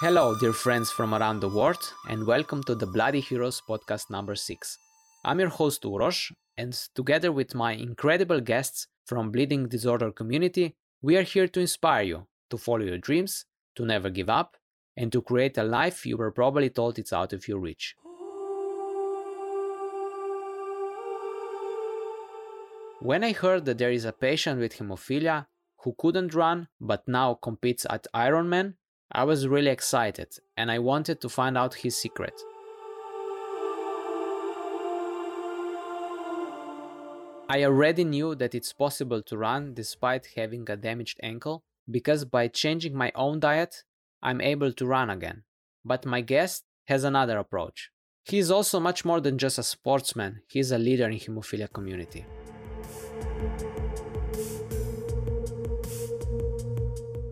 Hello, dear friends from around the world, and welcome to the Bloody Heroes podcast number 6. I'm your host Urosh, and together with my incredible guests from Bleeding Disorder community, we are here to inspire you to follow your dreams, to never give up, and to create a life you were probably told it's out of your reach. When I heard that there is a patient with hemophilia who couldn't run but now competes at Ironman, I was really excited and I wanted to find out his secret. I already knew that it's possible to run despite having a damaged ankle because by changing my own diet, I'm able to run again. But my guest has another approach. He is also much more than just a sportsman, he's a leader in hemophilia community.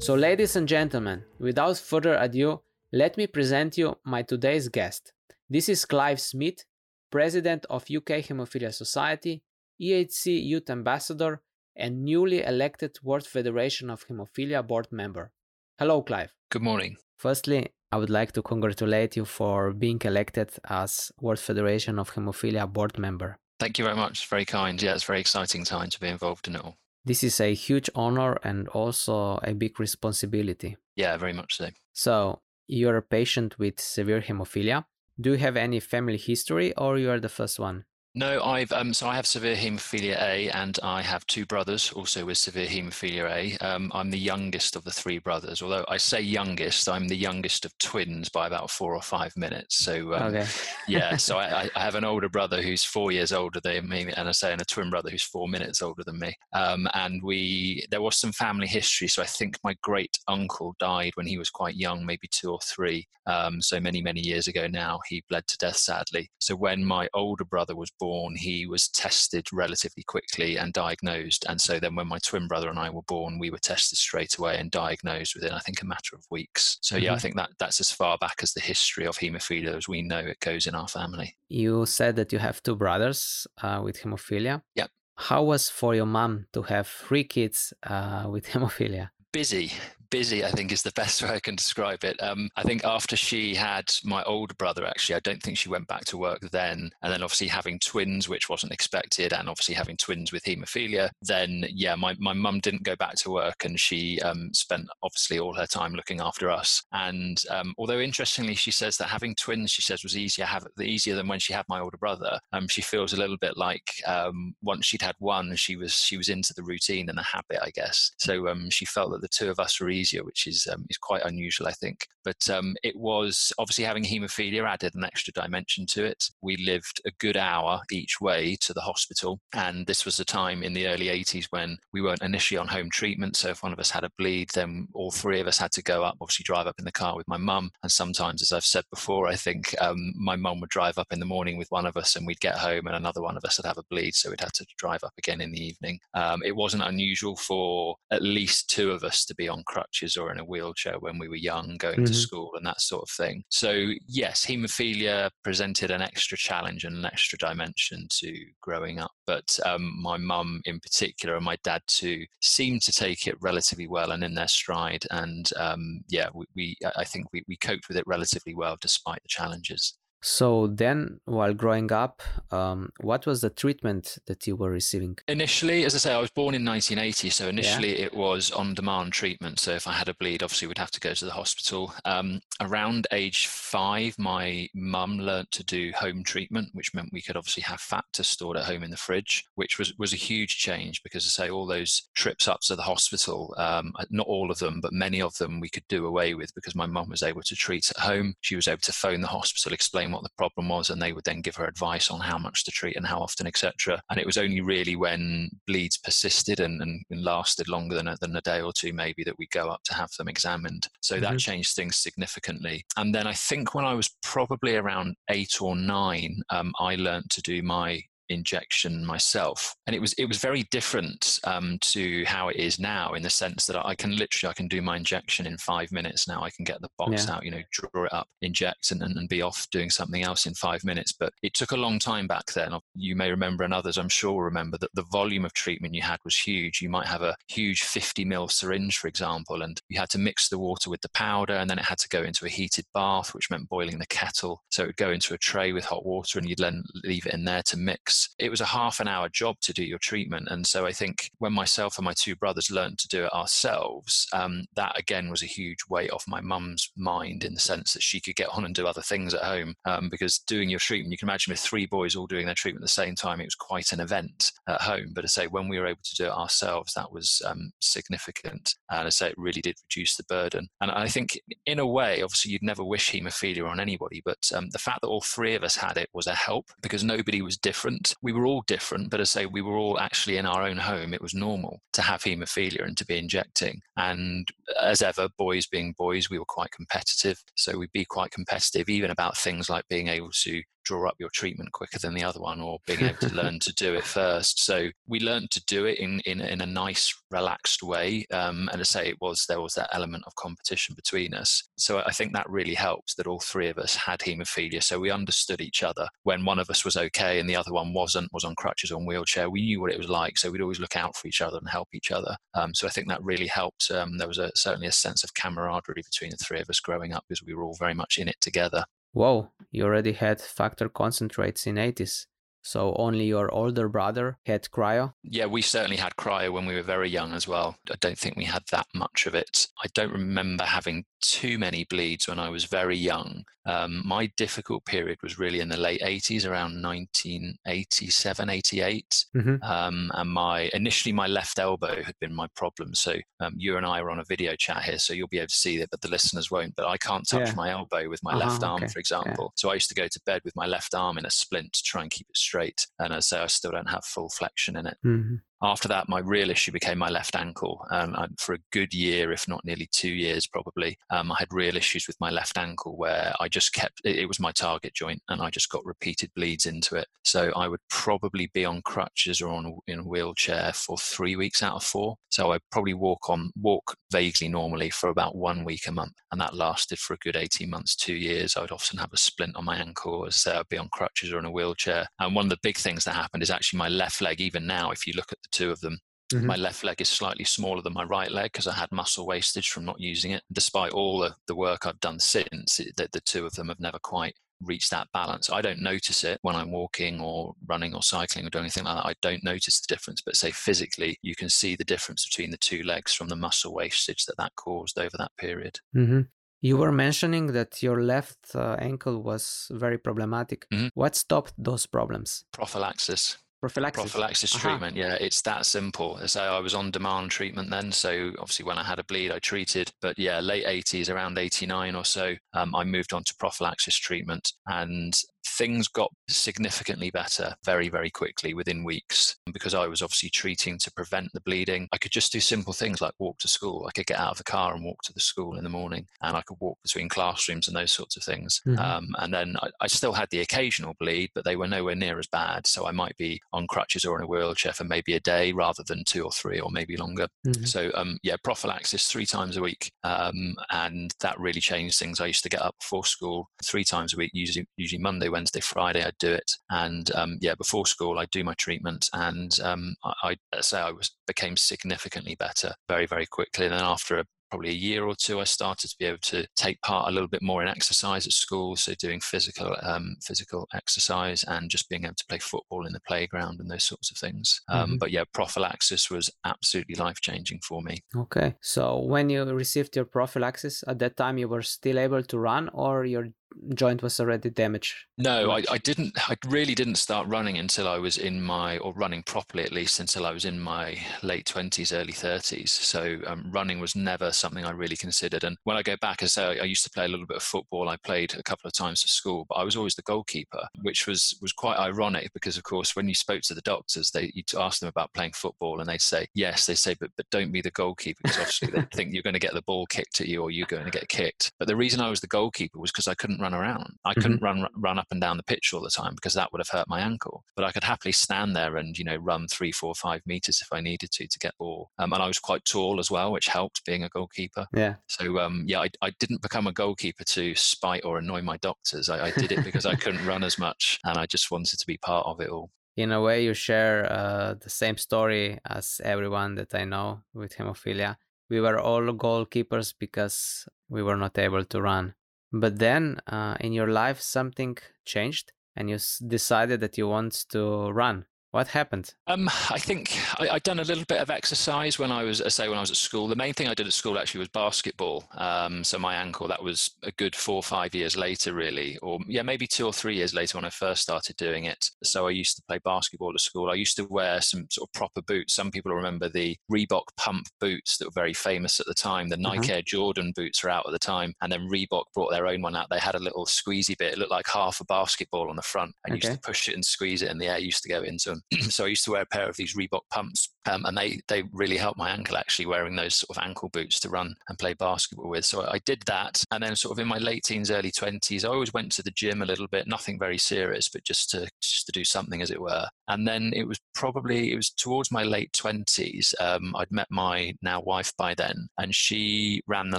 So, ladies and gentlemen, without further ado, let me present you my today's guest. This is Clive Smith, President of UK Hemophilia Society, EHC Youth Ambassador, and newly elected World Federation of Hemophilia board member. Hello, Clive. Good morning. Firstly, I would like to congratulate you for being elected as World Federation of Hemophilia board member. Thank you very much. Very kind. Yeah, it's a very exciting time to be involved in it all. This is a huge honor and also a big responsibility. Yeah, very much so. So, you're a patient with severe hemophilia. Do you have any family history or you are the first one? No, I've um, so I have severe haemophilia A, and I have two brothers also with severe haemophilia A. Um, I'm the youngest of the three brothers. Although I say youngest, I'm the youngest of twins by about four or five minutes. So um, okay. yeah, so I, I, have an older brother who's four years older than me, and I say, and a twin brother who's four minutes older than me. Um, and we there was some family history. So I think my great uncle died when he was quite young, maybe two or three. Um, so many many years ago now, he bled to death sadly. So when my older brother was born born, he was tested relatively quickly and diagnosed. And so then when my twin brother and I were born, we were tested straight away and diagnosed within, I think, a matter of weeks. So, mm-hmm. yeah, I mm-hmm. think that that's as far back as the history of haemophilia as we know it goes in our family. You said that you have two brothers uh, with hemophilia. Yep. How was for your mom to have three kids uh, with hemophilia? Busy, busy, I think is the best way I can describe it. Um, I think after she had my older brother, actually, I don't think she went back to work then. And then obviously having twins, which wasn't expected, and obviously having twins with haemophilia, then yeah, my, mum didn't go back to work and she um, spent obviously all her time looking after us. And um, although interestingly, she says that having twins, she says, was easier, have, easier than when she had my older brother. Um, she feels a little bit like um, once she'd had one, she was she was into the routine and the habit, I guess. So um, she felt that the two of us were which is um, is quite unusual, I think. But um, it was obviously having haemophilia added an extra dimension to it. We lived a good hour each way to the hospital, and this was a time in the early 80s when we weren't initially on home treatment. So if one of us had a bleed, then all three of us had to go up, obviously drive up in the car with my mum. And sometimes, as I've said before, I think um, my mum would drive up in the morning with one of us, and we'd get home, and another one of us would have a bleed, so we'd have to drive up again in the evening. Um, it wasn't unusual for at least two of us to be on crutches or or in a wheelchair when we were young, going mm-hmm. to school and that sort of thing. So, yes, haemophilia presented an extra challenge and an extra dimension to growing up. But um, my mum, in particular, and my dad too, seemed to take it relatively well and in their stride. And um, yeah, we, we, I think we, we coped with it relatively well despite the challenges. So then, while growing up, um, what was the treatment that you were receiving? Initially, as I say, I was born in 1980, so initially yeah. it was on-demand treatment. So if I had a bleed, obviously we'd have to go to the hospital. Um, around age five, my mum learnt to do home treatment, which meant we could obviously have factor stored at home in the fridge, which was was a huge change because, as I say, all those trips up to the hospital, um, not all of them, but many of them, we could do away with because my mum was able to treat at home. She was able to phone the hospital, explain what the problem was, and they would then give her advice on how much to treat and how often, etc. And it was only really when bleeds persisted and, and, lasted longer than a, than a day or two, maybe, that we go up to have them examined. So mm-hmm. that changed things significantly. And then I think when I was probably around eight or nine, um, I learned to do my injection myself, and it was it was very different um, to how it is now in the sense that I can literally I can do my injection in five minutes now. I can get the box yeah. out, you know, draw it up, inject, and, and, and be off doing something else in five minutes. But it took a long time back then. You may remember, and others I'm sure will remember that the volume of treatment you had was huge. You might have a huge 50 ml syringe, for example, and you had to mix the water with the powder, and then it had to go into a heated bath, which meant boiling the kettle. So it would go into a tray with hot water, and you'd then leave it in there to mix. It was a half an hour job to do your treatment, and so I think when myself and my two brothers learned to do it ourselves, um, that again was a huge weight off my mum's mind in the sense that she could get on and do other things at home. Um, because doing your treatment, you can imagine with three boys all doing their treatment at the same time, it was quite an event at home. But I say when we were able to do it ourselves, that was um, significant, and I say it really did reduce the burden. And I think in a way, obviously, you'd never wish haemophilia on anybody, but um, the fact that all three of us had it was a help because nobody was different. We were all different, but I say we were all actually in our own home. It was normal to have haemophilia and to be injecting. And as ever, boys being boys, we were quite competitive. So we'd be quite competitive, even about things like being able to draw up your treatment quicker than the other one or being able to learn to do it first. So we learned to do it in, in, in a nice, relaxed way. Um, and to say it was, there was that element of competition between us. So I think that really helped that all three of us had haemophilia. So we understood each other. When one of us was okay and the other one wasn't, was on crutches or on wheelchair, we knew what it was like. So we'd always look out for each other and help each other. Um, so I think that really helped. Um, there was a, certainly a sense of camaraderie between the three of us growing up because we were all very much in it together. Whoa, you already had factor concentrates in 80s. So only your older brother had cryo? Yeah, we certainly had cryo when we were very young as well. I don't think we had that much of it. I don't remember having too many bleeds when I was very young. Um, my difficult period was really in the late 80s, around 1987, 88. Mm-hmm. Um, and my initially my left elbow had been my problem. So um, you and I are on a video chat here, so you'll be able to see it, but the listeners won't. But I can't touch yeah. my elbow with my uh-huh, left arm, okay. for example. Yeah. So I used to go to bed with my left arm in a splint to try and keep it straight. And I say I still don't have full flexion in it. Mm-hmm after that, my real issue became my left ankle. Um, for a good year, if not nearly two years, probably, um, I had real issues with my left ankle where I just kept it, it, was my target joint, and I just got repeated bleeds into it. So I would probably be on crutches or on in a wheelchair for three weeks out of four. So I probably walk on walk vaguely normally for about one week a month, and that lasted for a good eighteen months, two years. I would often have a splint on my ankle, as I say, I'd be on crutches or in a wheelchair. And one of the big things that happened is actually my left leg. Even now, if you look at the two of them. Mm-hmm. My left leg is slightly smaller than my right leg because I had muscle wastage from not using it. Despite all the, the work I've done since, it, the, the two of them have never quite reached that balance. I don't notice it when I'm walking or running or cycling or doing anything like that. I don't notice the difference, but say physically, you can see the difference between the two legs from the muscle wastage that that caused over that period. Mm-hmm. You were mentioning that your left uh, ankle was very problematic. Mm-hmm. What stopped those problems? Prophylaxis prophylaxis, prophylaxis uh-huh. treatment. Yeah, it's that simple. So I was on demand treatment then. So obviously, when I had a bleed, I treated. But yeah, late 80s, around 89 or so, um, I moved on to prophylaxis treatment, and things got significantly better very, very quickly within weeks. Because I was obviously treating to prevent the bleeding, I could just do simple things like walk to school. I could get out of the car and walk to the school in the morning, and I could walk between classrooms and those sorts of things. Mm-hmm. Um, and then I, I, still had the occasional bleed, but they were nowhere near as bad. So I might be on crutches or in a wheelchair for maybe a day rather than two or three or maybe longer. Mm-hmm. So um, yeah, prophylaxis three times a week, um, and that really changed things. I used to get up before school three times a week, usually usually Monday, Wednesday, Friday, I'd do it. And um, yeah, before school, I'd do my treatment, and um, I, would say I was became significantly better very, very quickly. And then after a probably a year or two, I started to be able to take part a little bit more in exercise at school. So doing physical um, physical exercise and just being able to play football in the playground and those sorts of things. Um, mm-hmm. But yeah, prophylaxis was absolutely life changing for me. Okay, so when you received your prophylaxis, at that time you were still able to run, or your joint was already damaged? No, I, I, didn't. I really didn't start running until I was in my, or running properly at least, until I was in my late twenties, early thirties. So um, running was never something I really considered. And when I go back, I say I used to play a little bit of football. I played a couple of times for school, but I was always the goalkeeper, which was was quite ironic because, of course, when you spoke to the doctors, they you ask them about playing football, and they'd say yes. They say, but but don't be the goalkeeper because obviously they think you're going to get the ball kicked at you or you're going to get kicked. But the reason I was the goalkeeper was because I couldn't run around. I mm-hmm. couldn't run run up and down the pitch all the time because that would have hurt my ankle. But I could happily stand there and you know run three, four, five meters if I needed to to get ball. Um, and I was quite tall as well, which helped being a goalkeeper. Yeah. So um, yeah, I, I didn't become a goalkeeper to spite or annoy my doctors. I, I did it because I couldn't run as much, and I just wanted to be part of it all in a way you share uh, the same story as everyone that i know with hemophilia we were all goalkeepers because we were not able to run. But then uh, in your life, something changed and you decided that you want to run. What happened? Um, I think I, had done a little bit of exercise when I was, I say, when I was at school. The main thing I did at school actually was basketball. Um, so my ankle, that was a good four or five years later, really, or yeah, maybe two or three years later when I first started doing it. So I used to play basketball at school. I used to wear some sort of proper boots. Some people remember the Reebok pump boots that were very famous at the time. The Nike mm-hmm. Air Jordan boots were out at the time, and then Reebok brought their own one out. They had a little squeezy bit. It looked like half a basketball on the front, and okay. used to push it and squeeze it, and the air used to go into them. so I used to wear a pair of these Reebok pumps, um, and they they really helped my ankle actually wearing those sort of ankle boots to run and play basketball with. So I did that, and then sort of in my late teens, early twenties, I always went to the gym a little bit, nothing very serious, but just to just to do something as it were. And then it was probably it was towards my late twenties. Um, I'd met my now wife by then, and she ran the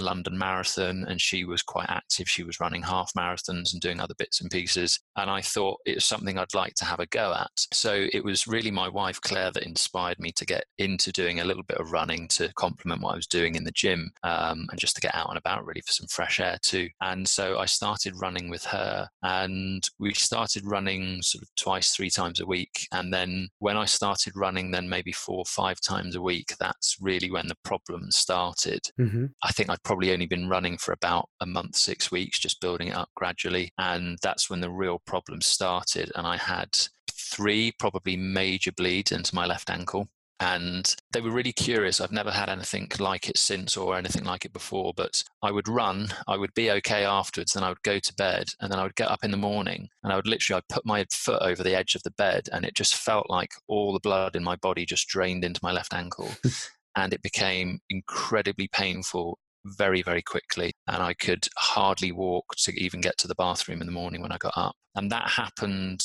London Marathon, and she was quite active. She was running half marathons and doing other bits and pieces, and I thought it was something I'd like to have a go at. So it was really my wife Claire that inspired me to get into doing a little bit of running to complement what I was doing in the gym, um, and just to get out and about really for some fresh air too. And so I started running with her, and we started running sort of twice, three times a week and then when I started running, then maybe four or five times a week, that's really when the problem started. Mm-hmm. I think I'd probably only been running for about a month, six weeks, just building it up gradually. And that's when the real problem started. And I had three probably major bleeds into my left ankle and they were really curious. I've never had anything like it since or anything like it before, but I would run, I would be okay afterwards, then I would go to bed, and then I would get up in the morning and I would literally I'd put my foot over the edge of the bed and it just felt like all the blood in my body just drained into my left ankle. and it became incredibly painful very, very quickly. And I could hardly walk to even get to the bathroom in the morning when I got up. And that happened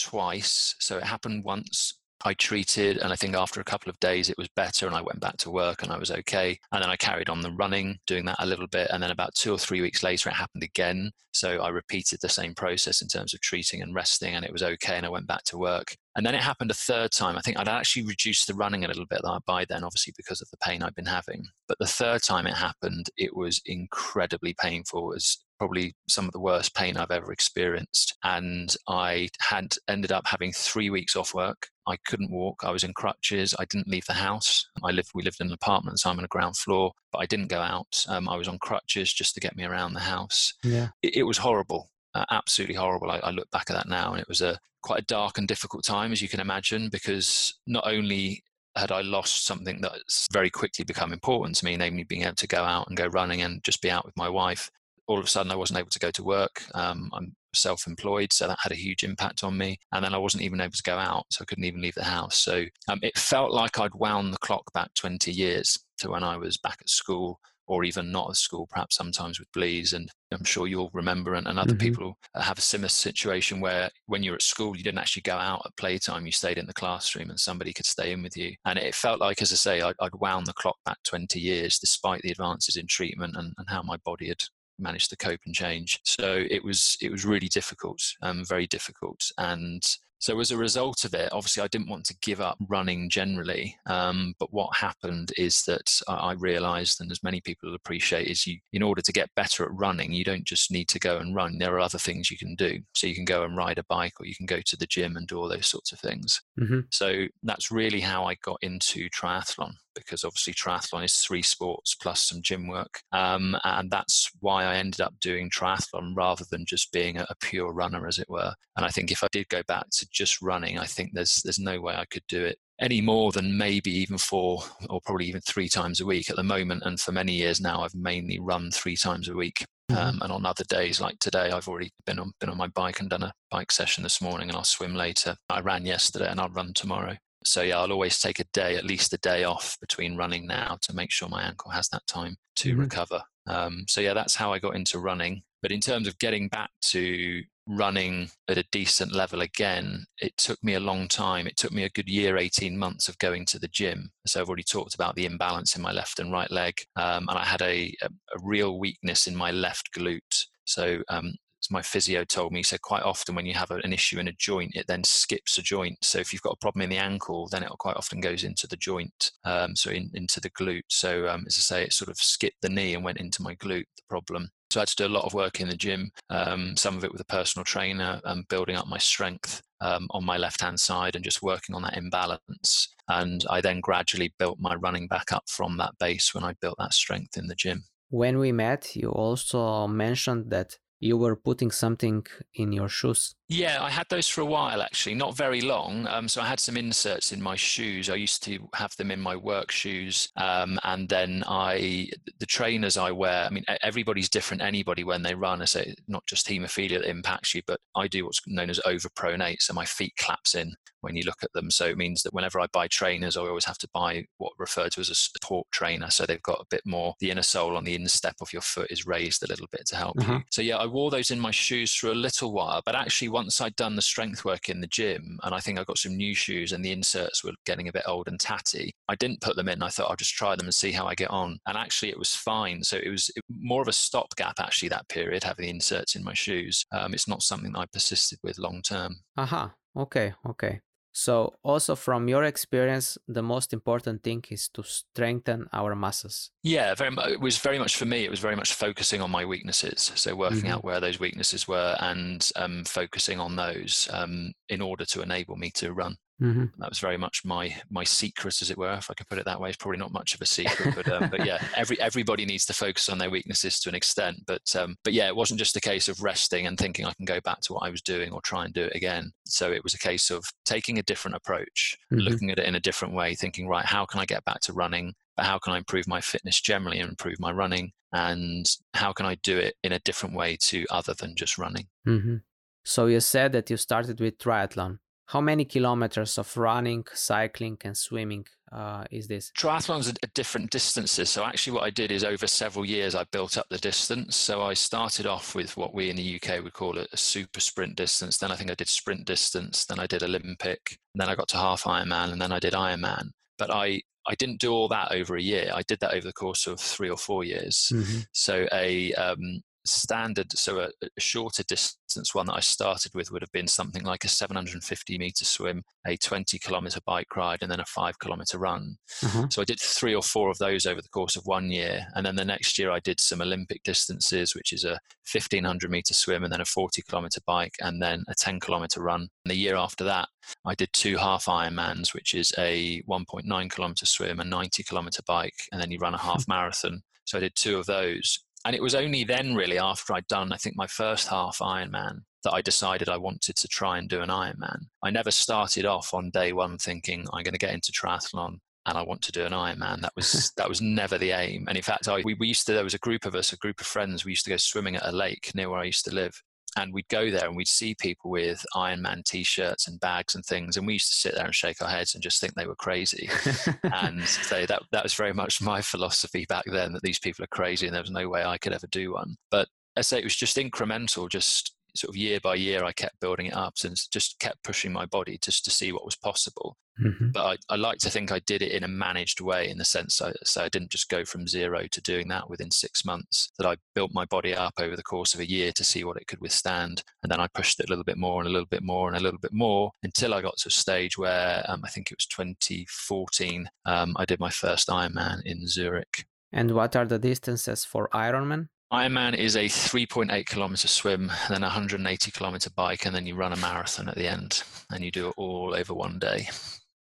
twice. So it happened once I treated, and I think after a couple of days it was better, and I went back to work and I was okay. And then I carried on the running, doing that a little bit. And then about two or three weeks later, it happened again. So I repeated the same process in terms of treating and resting, and it was okay. And I went back to work. And then it happened a third time. I think I'd actually reduced the running a little bit by then, obviously, because of the pain I'd been having. But the third time it happened, it was incredibly painful. It was probably some of the worst pain I've ever experienced. And I had ended up having three weeks off work. I couldn't walk. I was in crutches. I didn't leave the house. I lived. We lived in an apartment, so I'm on a ground floor. But I didn't go out. Um, I was on crutches just to get me around the house. Yeah, it, it was horrible. Uh, absolutely horrible. I, I, look back at that now, and it was a quite a dark and difficult time, as you can imagine, because not only had I lost something that's very quickly become important to me, namely being able to go out and go running and just be out with my wife, all of a sudden I wasn't able to go to work. Um, I'm self employed, so that had a huge impact on me. And then I wasn't even able to go out, so I couldn't even leave the house. So um, it felt like I'd wound the clock back 20 years to when I was back at school or even not at school, perhaps sometimes with bleeds. And I'm sure you'll remember, and, and other mm-hmm. people have a similar situation where when you're at school, you didn't actually go out at playtime, you stayed in the classroom and somebody could stay in with you. And it felt like, as I say, I'd, I'd wound the clock back 20 years despite the advances in treatment and, and how my body had managed to cope and change. So it was it was really difficult, um, very difficult, and so as a result of it, obviously I didn't want to give up running generally. Um, but what happened is that I realised, and as many people appreciate, is you in order to get better at running, you don't just need to go and run. There are other things you can do. So you can go and ride a bike, or you can go to the gym and do all those sorts of things. Mm-hmm. So that's really how I got into triathlon because obviously triathlon is three sports plus some gym work. Um, and that's why I ended up doing triathlon rather than just being a, a, pure runner, as it were. And I think if I did go back to just running, I think there's there's no way I could do it any more than maybe even four or probably even three times a week at the moment. And for many years now, I've mainly run three times a week. Mm-hmm. Um, and on other days like today, I've already been on been on my bike and done a bike session this morning, and I'll swim later. I ran yesterday, and I'll run tomorrow. So yeah, I'll always take a day, at least a day off between running now to make sure my ankle has that time to mm-hmm. recover. Um, so yeah, that's how I got into running. But in terms of getting back to running at a decent level again, it took me a long time. It took me a good year, 18 months of going to the gym. So I've already talked about the imbalance in my left and right leg. Um, and I had a, a, a, real weakness in my left glute. So um, my physio told me, he said quite often when you have an issue in a joint, it then skips a joint. So if you've got a problem in the ankle, then it quite often goes into the joint, um, so in, into the glute. So um, as I say, it sort of skipped the knee and went into my glute. The problem. So I had to do a lot of work in the gym, um, some of it with a personal trainer, um, building up my strength um, on my left hand side and just working on that imbalance. And I then gradually built my running back up from that base when I built that strength in the gym. When we met, you also mentioned that you were putting something in your shoes. Yeah, I had those for a while actually, not very long. Um, so I had some inserts in my shoes. I used to have them in my work shoes, um, and then I, the trainers I wear. I mean, everybody's different. Anybody when they run, I say not just haemophilia that impacts you, but I do what's known as overpronate. So my feet collapse in when you look at them. So it means that whenever I buy trainers, I always have to buy what referred to as a support trainer. So they've got a bit more. The inner sole on the instep of your foot is raised a little bit to help uh-huh. you. So yeah, I wore those in my shoes for a little while, but actually once I'd done the strength work in the gym and I think I got some new shoes and the inserts were getting a bit old and tatty, I didn't put them in. I thought I'll just try them and see how I get on. And actually, it was fine. So it was more of a stopgap, actually, that period, having the inserts in my shoes. Um, it's not something I persisted with long term. Aha. Uh-huh. Okay. Okay. So, also from your experience, the most important thing is to strengthen our muscles. Yeah, very much, it was very much for me. It was very much focusing on my weaknesses. So, working mm-hmm. out where those weaknesses were and um, focusing on those um, in order to enable me to run. Mm-hmm. That was very much my my secret, as it were, if I can put it that way. It's probably not much of a secret, but um, but yeah, every everybody needs to focus on their weaknesses to an extent. But um, but yeah, it wasn't just a case of resting and thinking I can go back to what I was doing or try and do it again. So it was a case of taking a different approach, mm-hmm. looking at it in a different way, thinking right, how can I get back to running? But how can I improve my fitness generally and improve my running? And how can I do it in a different way to other than just running? Mm-hmm. So you said that you started with triathlon. How many kilometers of running, cycling, and swimming uh, is this? Triathlons are different distances. So actually, what I did is over several years, I built up the distance. So I started off with what we in the UK would call a, a super sprint distance. Then I think I did sprint distance. Then I did Olympic. Then I got to half Ironman, and then I did Ironman. But I I didn't do all that over a year. I did that over the course of three or four years. Mm-hmm. So a um, standard, so a, a, shorter distance one that I started with would have been something like a 750 meter swim, a 20 kilometer bike ride, and then a five kilometer run. Uh-huh. So I did three or four of those over the course of one year. And then the next year I did some Olympic distances, which is a 1500 meter swim, and then a 40 kilometer bike, and then a 10 kilometer run. And the year after that, I did two half Ironmans, which is a 1.9 kilometer swim, a 90 kilometer bike, and then you run a half marathon. So I did two of those. And it was only then, really, after I'd done, I think, my first half Ironman, that I decided I wanted to try and do an Ironman. I never started off on day one thinking I'm going to get into triathlon and I want to do an Ironman. That was that was never the aim. And in fact, I, we, we used to there was a group of us, a group of friends. We used to go swimming at a lake near where I used to live, and we'd go there and we'd see people with Ironman t-shirts and bags and things, and we used to sit there and shake our heads and just think they were crazy. and so that that was very much my philosophy back then that these people are crazy and there was no way I could ever do one. But I say it was just incremental, just sort of year by year, I kept building it up and just kept pushing my body just to see what was possible. Mm-hmm. But I, I, like to think I did it in a managed way in the sense I, so I didn't just go from zero to doing that within six months, that I built my body up over the course of a year to see what it could withstand. And then I pushed it a little bit more and a little bit more and a little bit more until I got to a stage where um, I think it was 2014, um, I did my first Ironman in Zurich. And what are the distances for Ironman? Ironman is a 3.8 kilometer swim, then 180 kilometer bike, and then you run a marathon at the end, and you do it all over one day.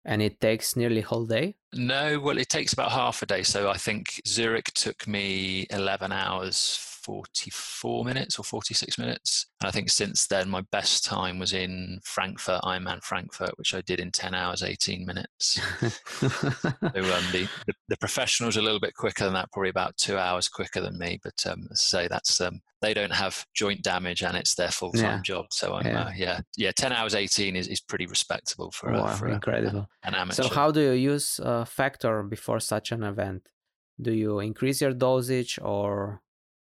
And it takes nearly a whole day? No, well, it takes about half a day. So I think Zurich took me 11 hours 44 minutes or 46 minutes. And I think since then, my best time was in Frankfurt, Ironman Frankfurt, which I did in 10 hours, 18 minutes. so um, the, the, the, professionals are a little bit quicker than that, probably about two hours quicker than me. But um, say, that's um, they don't have joint damage and it's their full time yeah. job. So I'm, yeah. Uh, yeah, yeah, 10 hours, 18 is, is pretty respectable for, wow, uh, for incredible. A, an amateur. So how do you use a factor before such an event? Do you increase your dosage or?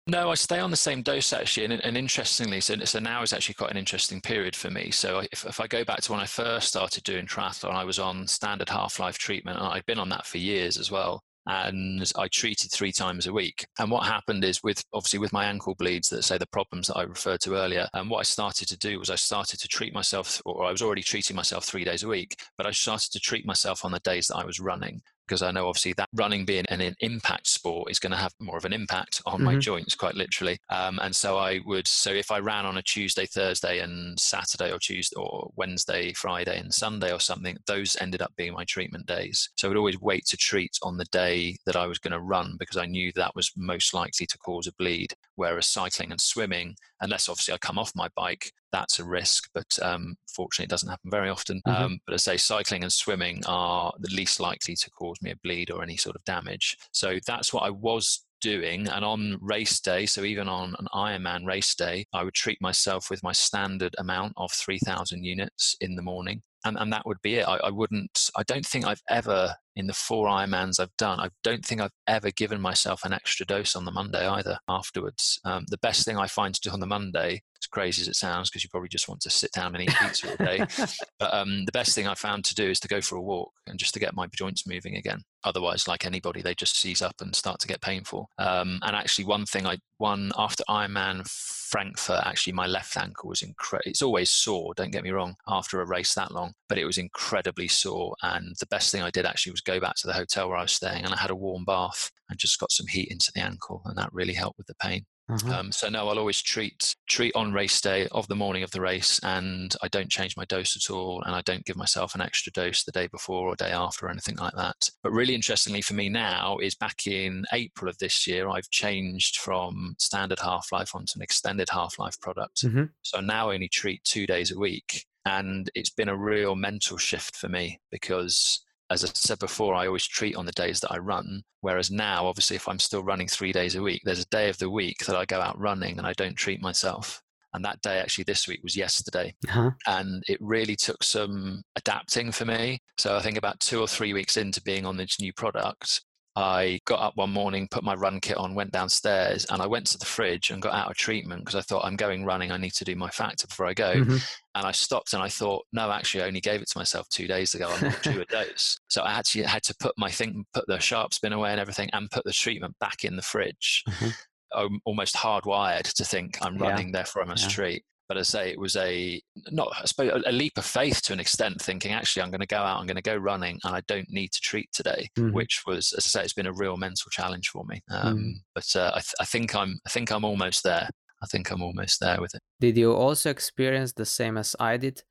No, I stay on the same dose actually, and, and interestingly, so, so now is actually quite an interesting period for me. So if, if I go back to when I first started doing triathlon, I was on standard half life treatment, and I'd been on that for years as well and I treated three times a week. And what happened is with obviously with my ankle bleeds that say the problems that I referred to earlier, and what I started to do was I started to treat myself, or I was already treating myself three days a week, but I started to treat myself on the days that I was running because I know obviously that running being an, an impact sport is going to have more of an impact on mm-hmm. my joints, quite literally. Um, and so I would, so if I ran on a Tuesday, Thursday, and Saturday or Tuesday or Wednesday, Friday, and Sunday or something, those ended up being my treatment days. So I would always wait to treat on the day that I was going to run because I knew that was most likely to cause a bleed. Whereas cycling and swimming, unless obviously I come off my bike, that's a risk, but um, fortunately it doesn't happen very often. Mm-hmm. Um, but I say cycling and swimming are the least likely to cause me a bleed or any sort of damage. So that's what I was doing. And on race day, so even on an Ironman race day, I would treat myself with my standard amount of 3,000 units in the morning. And, and that would be it. I, I wouldn't, I don't think I've ever, in the four Ironmans I've done, I don't think I've ever given myself an extra dose on the Monday either afterwards. Um, the best thing I find to do on the Monday as crazy as it sounds, because you probably just want to sit down and eat pizza all day. but um, the best thing I found to do is to go for a walk and just to get my joints moving again. Otherwise, like anybody, they just seize up and start to get painful. Um, and actually, one thing I one after Ironman Frankfurt, actually, my left ankle was incredible. It's always sore. Don't get me wrong. After a race that long, but it was incredibly sore. And the best thing I did actually was go back to the hotel where I was staying, and I had a warm bath and just got some heat into the ankle, and that really helped with the pain. Uh-huh. Um, so no, I'll always treat treat on race day of the morning of the race, and I don't change my dose at all, and I don't give myself an extra dose the day before or day after or anything like that. But really interestingly for me now is back in April of this year, I've changed from standard half life onto an extended half life product. Mm-hmm. So now I only treat two days a week, and it's been a real mental shift for me because as I said before, I always treat on the days that I run. Whereas now, obviously, if I'm still running three days a week, there's a day of the week that I go out running and I don't treat myself. And that day actually this week was yesterday. Uh-huh. And it really took some adapting for me. So I think about two or three weeks into being on this new product, I got up one morning, put my run kit on, went downstairs, and I went to the fridge and got out of treatment because I thought I'm going running. I need to do my factor before I go. Mm-hmm. And I stopped and I thought, no, actually, I only gave it to myself two days ago. I'm not due a dose. So I actually had to put my thing, put the sharps bin away and everything, and put the treatment back in the fridge. Mm-hmm. I'm almost hardwired to think I'm running, yeah. therefore I must yeah. treat. But as I say, it was a not I suppose a leap of faith to an extent, thinking actually I'm going to go out, I'm going to go running, and I don't need to treat today, mm. which was, as I say, it's been a real mental challenge for me. Um, mm. But uh, I, th- I think I'm I think I'm almost there. I think I'm almost there with it. Did you also experience the same as I did?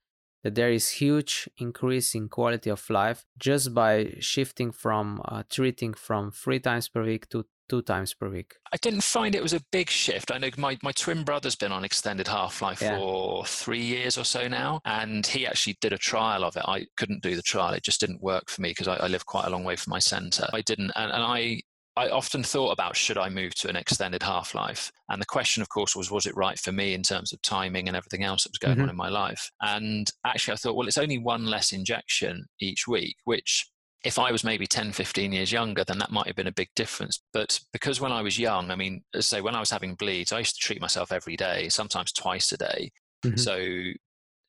That there is huge increase in quality of life just by shifting from uh, treating from three times per week to two times per week. I didn't find it was a big shift. I know my, my twin brother's been on extended half life yeah. for three years or so now, and he actually did a trial of it. I couldn't do the trial; it just didn't work for me because I, I, live quite a long way from my centre. I didn't, and, and I I often thought about should I move to an extended half life? And the question, of course, was was it right for me in terms of timing and everything else that was going mm-hmm. on in my life? And actually, I thought, well, it's only one less injection each week, which if I was maybe 10, 15 years younger, then that might have been a big difference. But because when I was young, I mean, as I say, when I was having bleeds, I used to treat myself every day, sometimes twice a day. Mm-hmm. So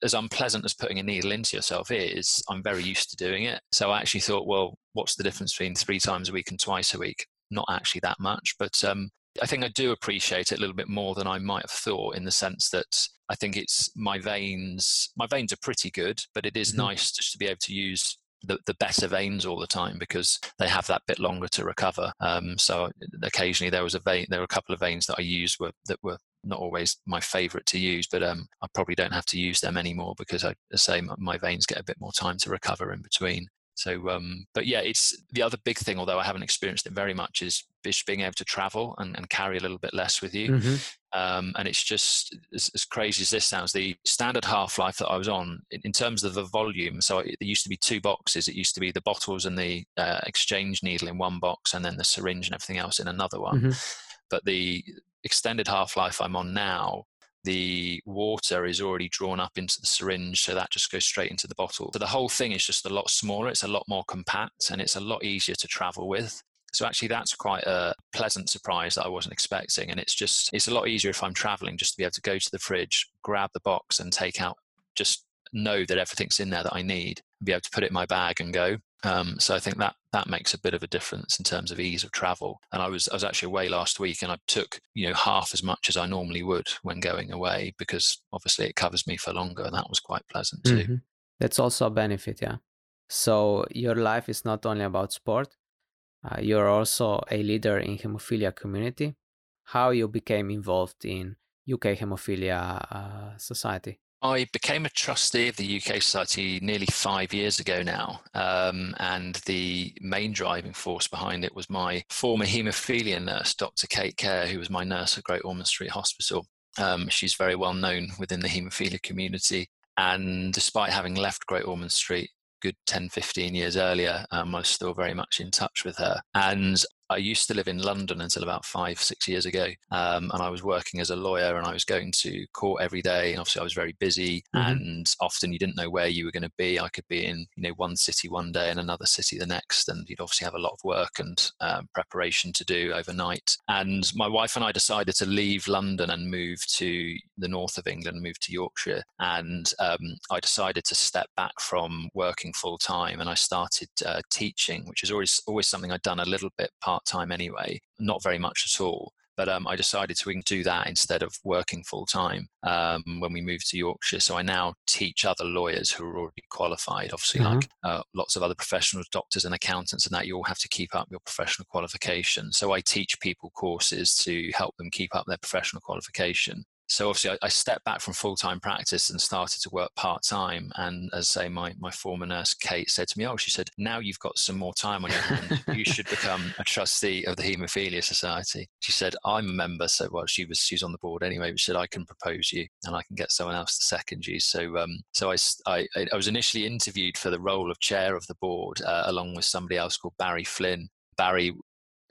as unpleasant as putting a needle into yourself is, I'm very used to doing it. So I actually thought, well, what's the difference between three times a week and twice a week? Not actually that much, but um, I think I do appreciate it a little bit more than I might have thought in the sense that I think it's my veins, my veins are pretty good, but it is mm-hmm. nice just to be able to use the, the better veins all the time because they have that bit longer to recover. Um, so occasionally there was a vein, there were a couple of veins that I used were that were not always my favorite to use, but um, I probably don't have to use them anymore because I, I say my, my, veins get a bit more time to recover in between. So, um, but yeah, it's the other big thing, although I haven't experienced it very much, is just being able to travel and, and carry a little bit less with you. Mm-hmm. Um, and it's just as, as, crazy as this sounds. The standard half life that I was on, in, in, terms of the volume, so it, there used to be two boxes. It used to be the bottles and the uh, exchange needle in one box, and then the syringe and everything else in another one. Mm-hmm. But the extended half life I'm on now, the water is already drawn up into the syringe, so that just goes straight into the bottle. So the whole thing is just a lot smaller. It's a lot more compact, and it's a lot easier to travel with. So actually, that's quite a pleasant surprise that I wasn't expecting. And it's just, it's a lot easier if I'm traveling just to be able to go to the fridge, grab the box and take out, just know that everything's in there that I need, and be able to put it in my bag and go. Um, so I think that that makes a bit of a difference in terms of ease of travel. And I was I was actually away last week, and I took you know half as much as I normally would when going away because obviously it covers me for longer, and that was quite pleasant too. Mm-hmm. That's also a benefit, yeah. So your life is not only about sport. Uh, you're also a leader in hemophilia community. How you became involved in UK Hemophilia uh, Society? I became a trustee of the UK Society nearly five years ago now, um, and the main driving force behind it was my former haemophilia nurse, Dr. Kate Khair, who was my nurse at Great Ormond Street Hospital. Um, she's very well known within the haemophilia community, and despite having left Great Ormond Street good 10, 15 years earlier, um, I was still very much in touch with her. And I used to live in London until about five, six years ago. Um, and I was working as a lawyer and I was going to court every day. And obviously, I was very busy mm-hmm. and often you didn't know where you were going to be. I could be in, you know, one city one day and another city the next. And you'd obviously have a lot of work and um, preparation to do overnight. And my wife and I decided to leave London and move to the north of England, move to Yorkshire. And um, I decided to step back from working full time and I started uh, teaching, which is always, always something I'd done a little bit part part time anyway, not very much at all. But um, I decided to do that instead of working full time um, when we moved to Yorkshire. So I now teach other lawyers who are already qualified. Obviously, mm-hmm. like uh, lots of other professionals, doctors and accountants, and that you all have to keep up your professional qualification. So I teach people courses to help them keep up their professional qualification so obviously I, I stepped back from full-time practice and started to work part-time and as say my, my former nurse kate said to me oh she said now you've got some more time on your hands you should become a trustee of the haemophilia society. She said i'm a member so well she was she's on the board anyway but she said i can propose you and i can get someone else to second you. So um so i i, I was initially interviewed for the role of chair of the board uh, along with somebody else called barry flynn. Barry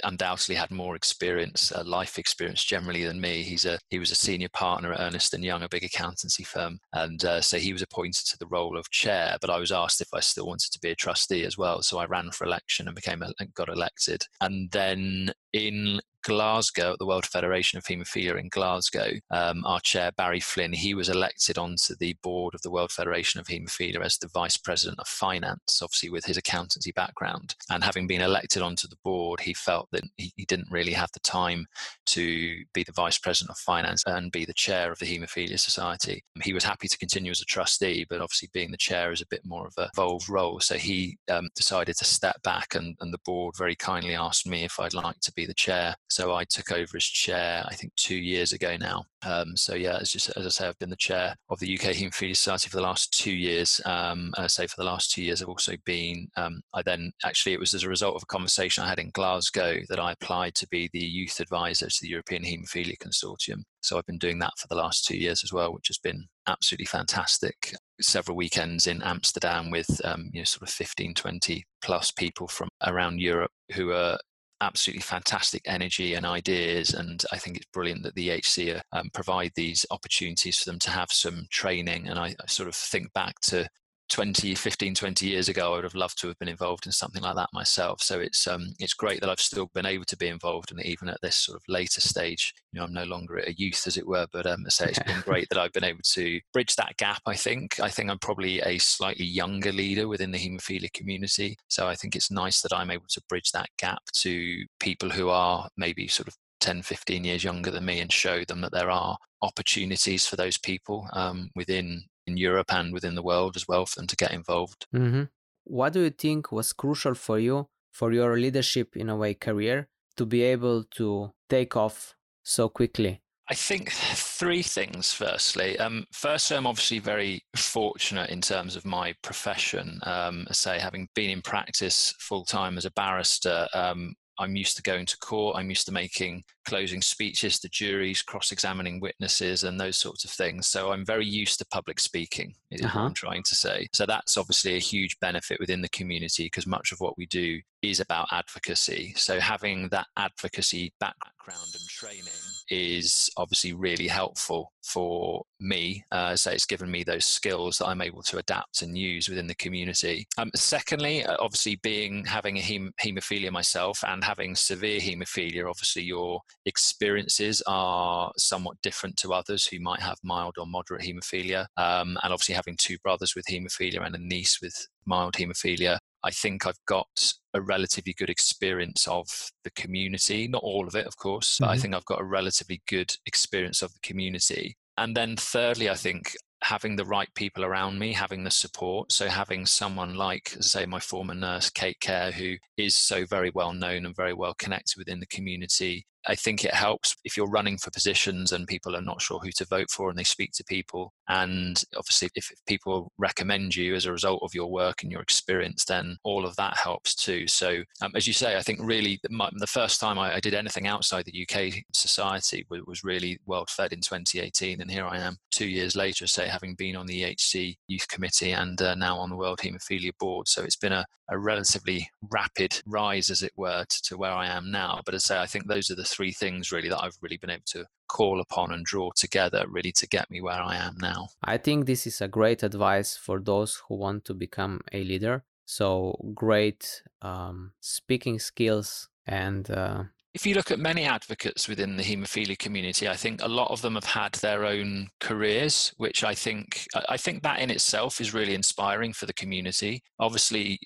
undoubtedly had more experience, uh, life experience generally than me. He's a he was a senior partner at Ernst and Young, a big accountancy firm, and uh, so he was appointed to the role of chair. But I was asked if I still wanted to be a trustee as well, so I ran for election and became a got elected. And then in Glasgow at the World Federation of Haemophilia in Glasgow, um, our chair Barry Flynn, he was elected onto the board of the World Federation of Haemophilia as the vice president of finance, obviously with his accountancy background. And having been elected onto the board, he felt that he, he didn't really have the time to be the vice president of finance and be the chair of the Haemophilia Society. He was happy to continue as a trustee, but obviously being the chair is a bit more of a involved role. So he um, decided to step back, and, and the board very kindly asked me if I'd like to be the chair. So I took over as chair, I think, two years ago now. Um, so yeah, as, just, as I say, I've been the chair of the UK Haemophilia Society for the last two years. Um, and I say for the last two years, I've also been. Um, I then actually it was as a result of a conversation I had in Glasgow that I applied to be the youth advisor to the European Haemophilia Consortium. So I've been doing that for the last two years as well, which has been absolutely fantastic. Several weekends in Amsterdam with um, you know sort of 15, 20 plus people from around Europe who are absolutely fantastic energy and ideas. And I think it's brilliant that the EHC um, provide these opportunities for them to have some training. And I, I, sort of think back to 20, 15, 20 years ago, I would have loved to have been involved in something like that myself. So it's um, it's great that I've still been able to be involved and even at this sort of later stage. You know, I'm no longer a youth, as it were, but um, I say it's been great that I've been able to bridge that gap. I think I think I'm probably a slightly younger leader within the haemophilia community, so I think it's nice that I'm able to bridge that gap to people who are maybe sort of 10, 15 years younger than me and show them that there are opportunities for those people um, within in Europe and within the world as well for them to get involved. Mm-hmm. What do you think was crucial for you for your leadership in a way career to be able to take off so quickly? I think three things. Firstly, um, first, I'm obviously very fortunate in terms of my profession. Um, say, having been in practice full time as a barrister, um, I'm used to going to court. I'm used to making closing speeches to juries, cross examining witnesses, and those sorts of things. So I'm very used to public speaking, is uh-huh. what I'm trying to say. So that's obviously a huge benefit within the community because much of what we do is about advocacy. So having that advocacy background and training is obviously really helpful for me. Uh, so it's given me those skills that I'm able to adapt and use within the community. Um, secondly, uh, obviously being having a hem- haemophilia myself and having severe haemophilia, obviously your experiences are somewhat different to others who might have mild or moderate haemophilia. Um, and obviously having two brothers with haemophilia and a niece with mild haemophilia, I think I've got a relatively good experience of the community. Not all of it, of course, mm-hmm. but I mm-hmm. think I've got a relatively good experience of the community. And then thirdly, I think having the right people around me, having the support. So having someone like, say, my former nurse, Kate Khair, who is so very well known and very well connected within the community, I think it helps if you're running for positions and people are not sure who to vote for and they speak to people. And obviously, if, if, people recommend you as a result of your work and your experience, then all of that helps too. So, um, as you say, I think really the, my, the first time I, I, did anything outside the UK society was, was really World Fed in 2018. And here I am two years later, say, having been on the EHC Youth Committee and uh, now on the World Haemophilia Board. So it's been a, a relatively rapid rise, as it were, to, to where I am now. But as I say, I think those are the three things really that I've really been able to call upon and draw together really to get me where I am now. I think this is a great advice for those who want to become a leader. So great um, speaking skills and. Uh, if you look at many advocates within the haemophilia community, I think a lot of them have had their own careers, which I think I think that in itself is really inspiring for the community. Obviously,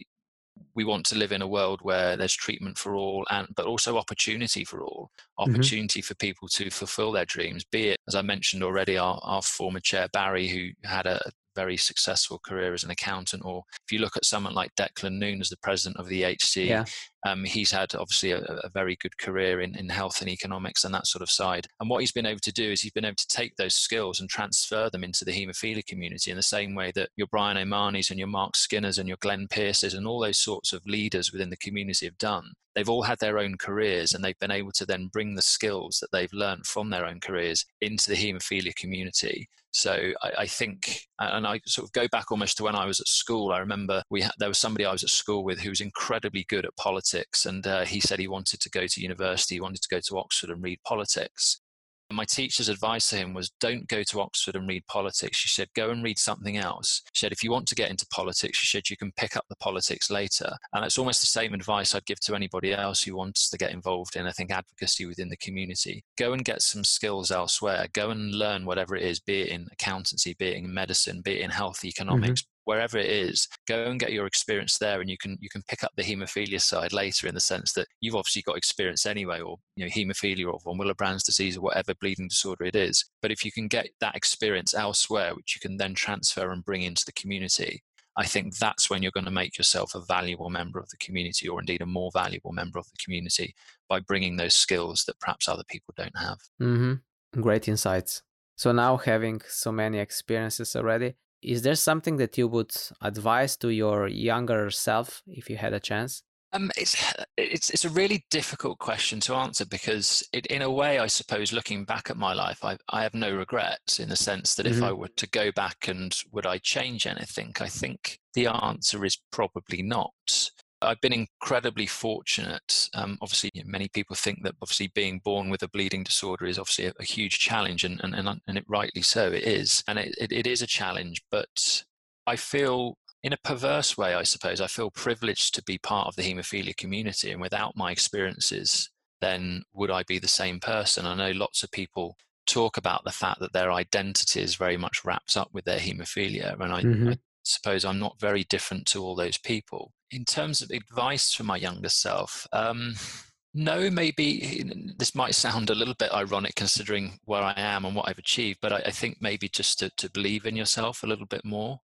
we want to live in a world where there's treatment for all and but also opportunity for all mm-hmm. opportunity mm-hmm. for people to fulfill their dreams be it as i mentioned already our, our former chair barry who had a very successful career as an accountant or if you look at someone like Declan Noone as the president of the EHC yeah. Um, he's had obviously a, a, very good career in, in health and economics and that sort of side. And what he's been able to do is he's been able to take those skills and transfer them into the haemophilia community in the same way that your Brian O'Mahony's and your Mark Skinners and your Glenn Pierces and all those sorts of leaders within the community have done. They've all had their own careers and they've been able to then bring the skills that they've learned from their own careers into the haemophilia community. So I, I, think, and I sort of go back almost to when I was at school. I remember we there was somebody I was at school with who was incredibly good at politics politics, and uh, he said he wanted to go to university, he wanted to go to Oxford and read politics. And my teacher's advice to him was don't go to Oxford and read politics. She said, go and read something else. She said, if you want to get into politics, she said, you can pick up the politics later. And it's almost the same advice I'd give to anybody else who wants to get involved in, I think, advocacy within the community. Go and get some skills elsewhere. Go and learn whatever it is, be it in accountancy, be it in medicine, be it in health economics, mm-hmm wherever it is go and get your experience there and you can you can pick up the hemophilia side later in the sense that you've obviously got experience anyway or you know hemophilia or von willebrand's disease or whatever bleeding disorder it is but if you can get that experience elsewhere which you can then transfer and bring into the community I think that's when you're going to make yourself a valuable member of the community, or indeed a more valuable member of the community, by bringing those skills that perhaps other people don't have. Mm-hmm. Great insights. So now, having so many experiences already, is there something that you would advise to your younger self if you had a chance? Um, it's it's it's a really difficult question to answer because it, in a way, I suppose, looking back at my life, I I have no regrets in the sense that mm-hmm. if I were to go back and would I change anything, I think the answer is probably not. I've been incredibly fortunate. Um, obviously, you know, many people think that obviously being born with a bleeding disorder is obviously a, a huge challenge, and, and, and, it rightly so it is. And it, it, it is a challenge, but I feel in a perverse way, I suppose, I feel privileged to be part of the haemophilia community. And without my experiences, then would I be the same person? I know lots of people talk about the fact that their identity is very much wrapped up with their haemophilia. And I, mm-hmm. I suppose I'm not very different to all those people. In terms of advice for my younger self, um, no, maybe this might sound a little bit ironic considering where I am and what I've achieved, but I, I think maybe just to, to believe in yourself a little bit more.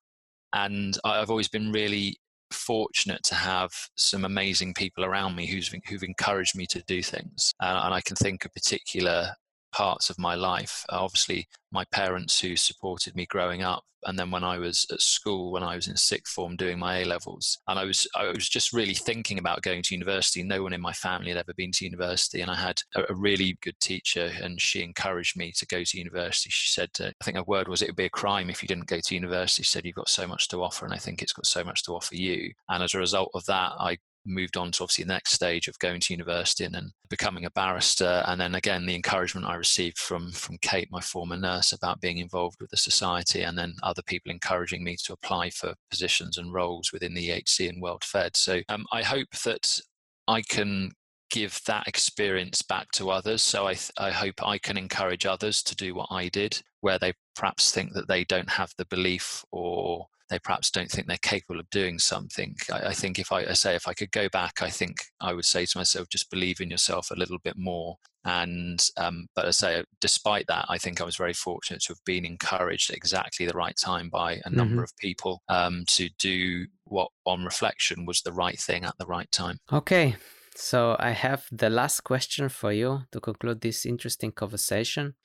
And I've always been really fortunate to have some amazing people around me who's, who've encouraged me to do things. Uh, and I can think of particular parts of my life. Uh, obviously, my parents who supported me growing up, and then when I was at school, when I was in sixth form doing my A levels, and I was I was just really thinking about going to university. No one in my family had ever been to university, and I had a, really good teacher, and she encouraged me to go to university. She said, uh, I think her word was, it would be a crime if you didn't go to university. She said, you've got so much to offer, and I think it's got so much to offer you. And as a result of that, I moved on to obviously the next stage of going to university and then becoming a barrister. And then again, the encouragement I received from from Kate, my former nurse, about being involved with the society, and then other people encouraging me to apply for positions and roles within the EHC and World Fed. So um, I hope that I can give that experience back to others. So I, th- I hope I can encourage others to do what I did, where they perhaps think that they don't have the belief or they perhaps don't think they're capable of doing something. I, I think if I, I, say if I could go back, I think I would say to myself, just believe in yourself a little bit more. And um, but I say, despite that, I think I was very fortunate to have been encouraged at exactly the right time by a number mm-hmm. of people um, to do what, on reflection, was the right thing at the right time. Okay, so I have the last question for you to conclude this interesting conversation.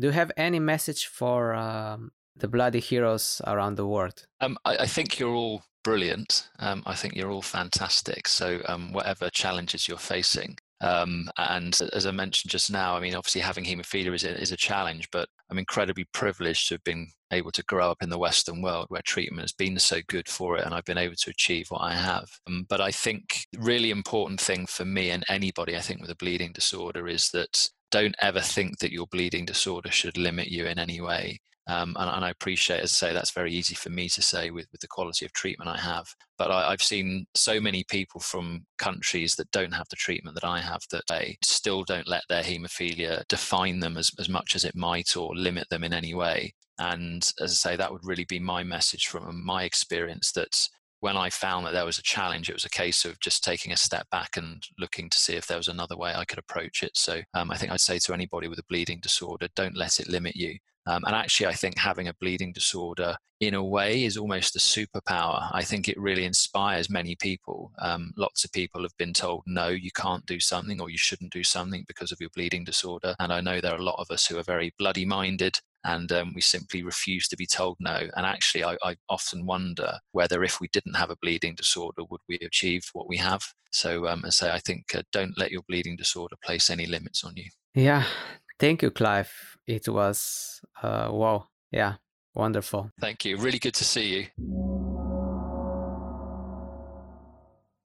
Do you have any message for um, the bloody heroes around the world? Um, I, I, think you're all brilliant. Um, I think you're all fantastic. So um, whatever challenges you're facing, um, and as I mentioned just now, I mean, obviously having haemophilia is a, is a challenge, but I'm incredibly privileged to have been able to grow up in the Western world where treatment has been so good for it, and I've been able to achieve what I have. Um, but I think really important thing for me and anybody, I think, with a bleeding disorder is that don't ever think that your bleeding disorder should limit you in any way. Um, and, and, I appreciate, as I say, that's very easy for me to say with, with the quality of treatment I have. But I, have seen so many people from countries that don't have the treatment that I have that they still don't let their haemophilia define them as, as much as it might or limit them in any way. And as I say, that would really be my message from my experience that when I found that there was a challenge, it was a case of just taking a step back and looking to see if there was another way I could approach it. So um, I think I'd say to anybody with a bleeding disorder, don't let it limit you. Um, and actually, I think having a bleeding disorder in a way is almost a superpower. I think it really inspires many people. Um, lots of people have been told, no, you can't do something or you shouldn't do something because of your bleeding disorder. And I know there are a lot of us who are very bloody minded and um, we simply refuse to be told no. And actually, I, I, often wonder whether if we didn't have a bleeding disorder, would we achieve what we have? So, um, I say, I think uh, don't let your bleeding disorder place any limits on you. Yeah, Thank you, Clive. It was, uh, wow. Yeah, wonderful. Thank you. Really good to see you.